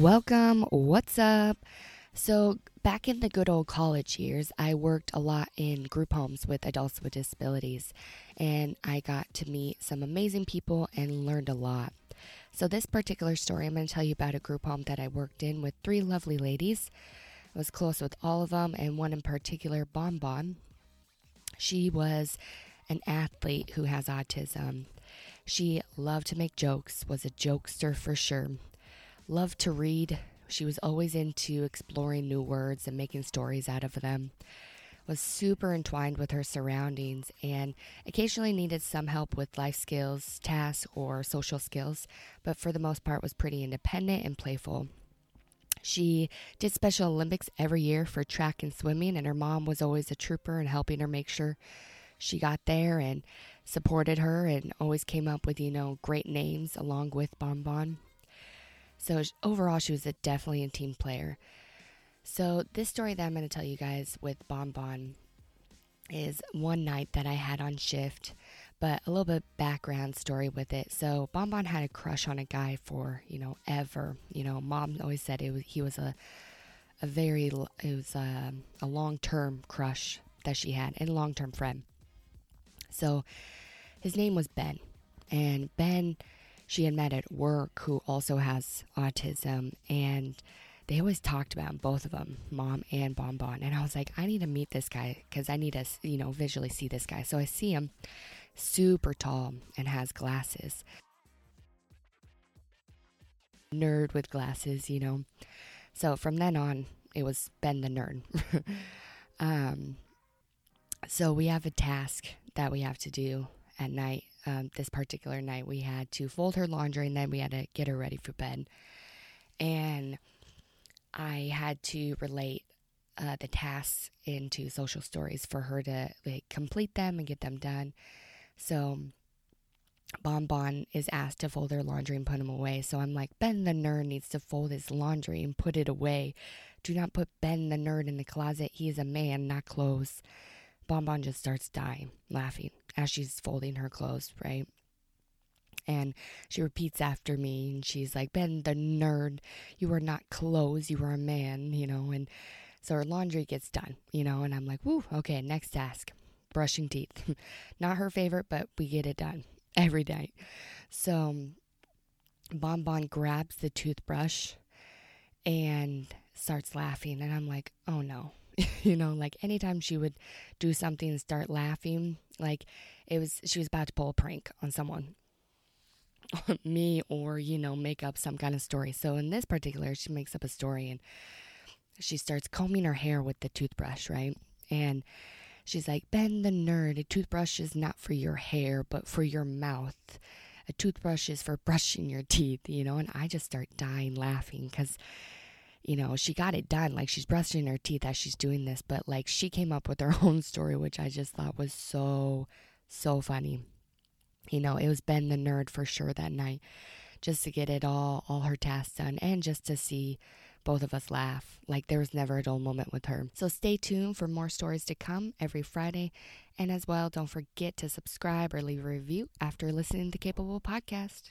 Welcome. What's up? So, back in the good old college years, I worked a lot in group homes with adults with disabilities, and I got to meet some amazing people and learned a lot. So, this particular story, I'm going to tell you about a group home that I worked in with three lovely ladies. I was close with all of them, and one in particular, Bon Bon. She was an athlete who has autism. She loved to make jokes, was a jokester for sure loved to read. She was always into exploring new words and making stories out of them. Was super entwined with her surroundings and occasionally needed some help with life skills, tasks, or social skills, but for the most part was pretty independent and playful. She did Special Olympics every year for track and swimming, and her mom was always a trooper and helping her make sure she got there and supported her and always came up with, you know, great names along with Bon Bon. So overall, she was a definitely a team player. So this story that I'm going to tell you guys with Bon Bon is one night that I had on shift, but a little bit background story with it. So Bon Bon had a crush on a guy for you know ever. You know, mom always said it was he was a a very it was um, a, a long term crush that she had and long term friend. So his name was Ben, and Ben she had met at work who also has autism and they always talked about him, both of them, mom and Bon Bon. And I was like, I need to meet this guy because I need to, you know, visually see this guy. So I see him super tall and has glasses. Nerd with glasses, you know. So from then on, it was Ben the nerd. um, so we have a task that we have to do at night um, this particular night, we had to fold her laundry and then we had to get her ready for bed. And I had to relate uh, the tasks into social stories for her to like, complete them and get them done. So Bon Bon is asked to fold her laundry and put them away. So I'm like, Ben the nerd needs to fold his laundry and put it away. Do not put Ben the nerd in the closet. He is a man, not clothes. Bon Bon just starts dying, laughing as she's folding her clothes, right? And she repeats after me and she's like, Ben, the nerd, you are not clothes, you are a man, you know? And so her laundry gets done, you know? And I'm like, woo, okay, next task brushing teeth. not her favorite, but we get it done every day. So Bon Bon grabs the toothbrush and starts laughing. And I'm like, oh no, you know, like anytime she would do something and start laughing, like it was she was about to pull a prank on someone. me or, you know, make up some kind of story. So in this particular, she makes up a story and she starts combing her hair with the toothbrush, right? And she's like, Ben the nerd, a toothbrush is not for your hair, but for your mouth. A toothbrush is for brushing your teeth, you know? And I just start dying laughing because you know, she got it done. Like she's brushing her teeth as she's doing this, but like she came up with her own story, which I just thought was so, so funny. You know, it was Ben the nerd for sure that night, just to get it all, all her tasks done, and just to see both of us laugh. Like there was never a dull moment with her. So stay tuned for more stories to come every Friday. And as well, don't forget to subscribe or leave a review after listening to the Capable Podcast.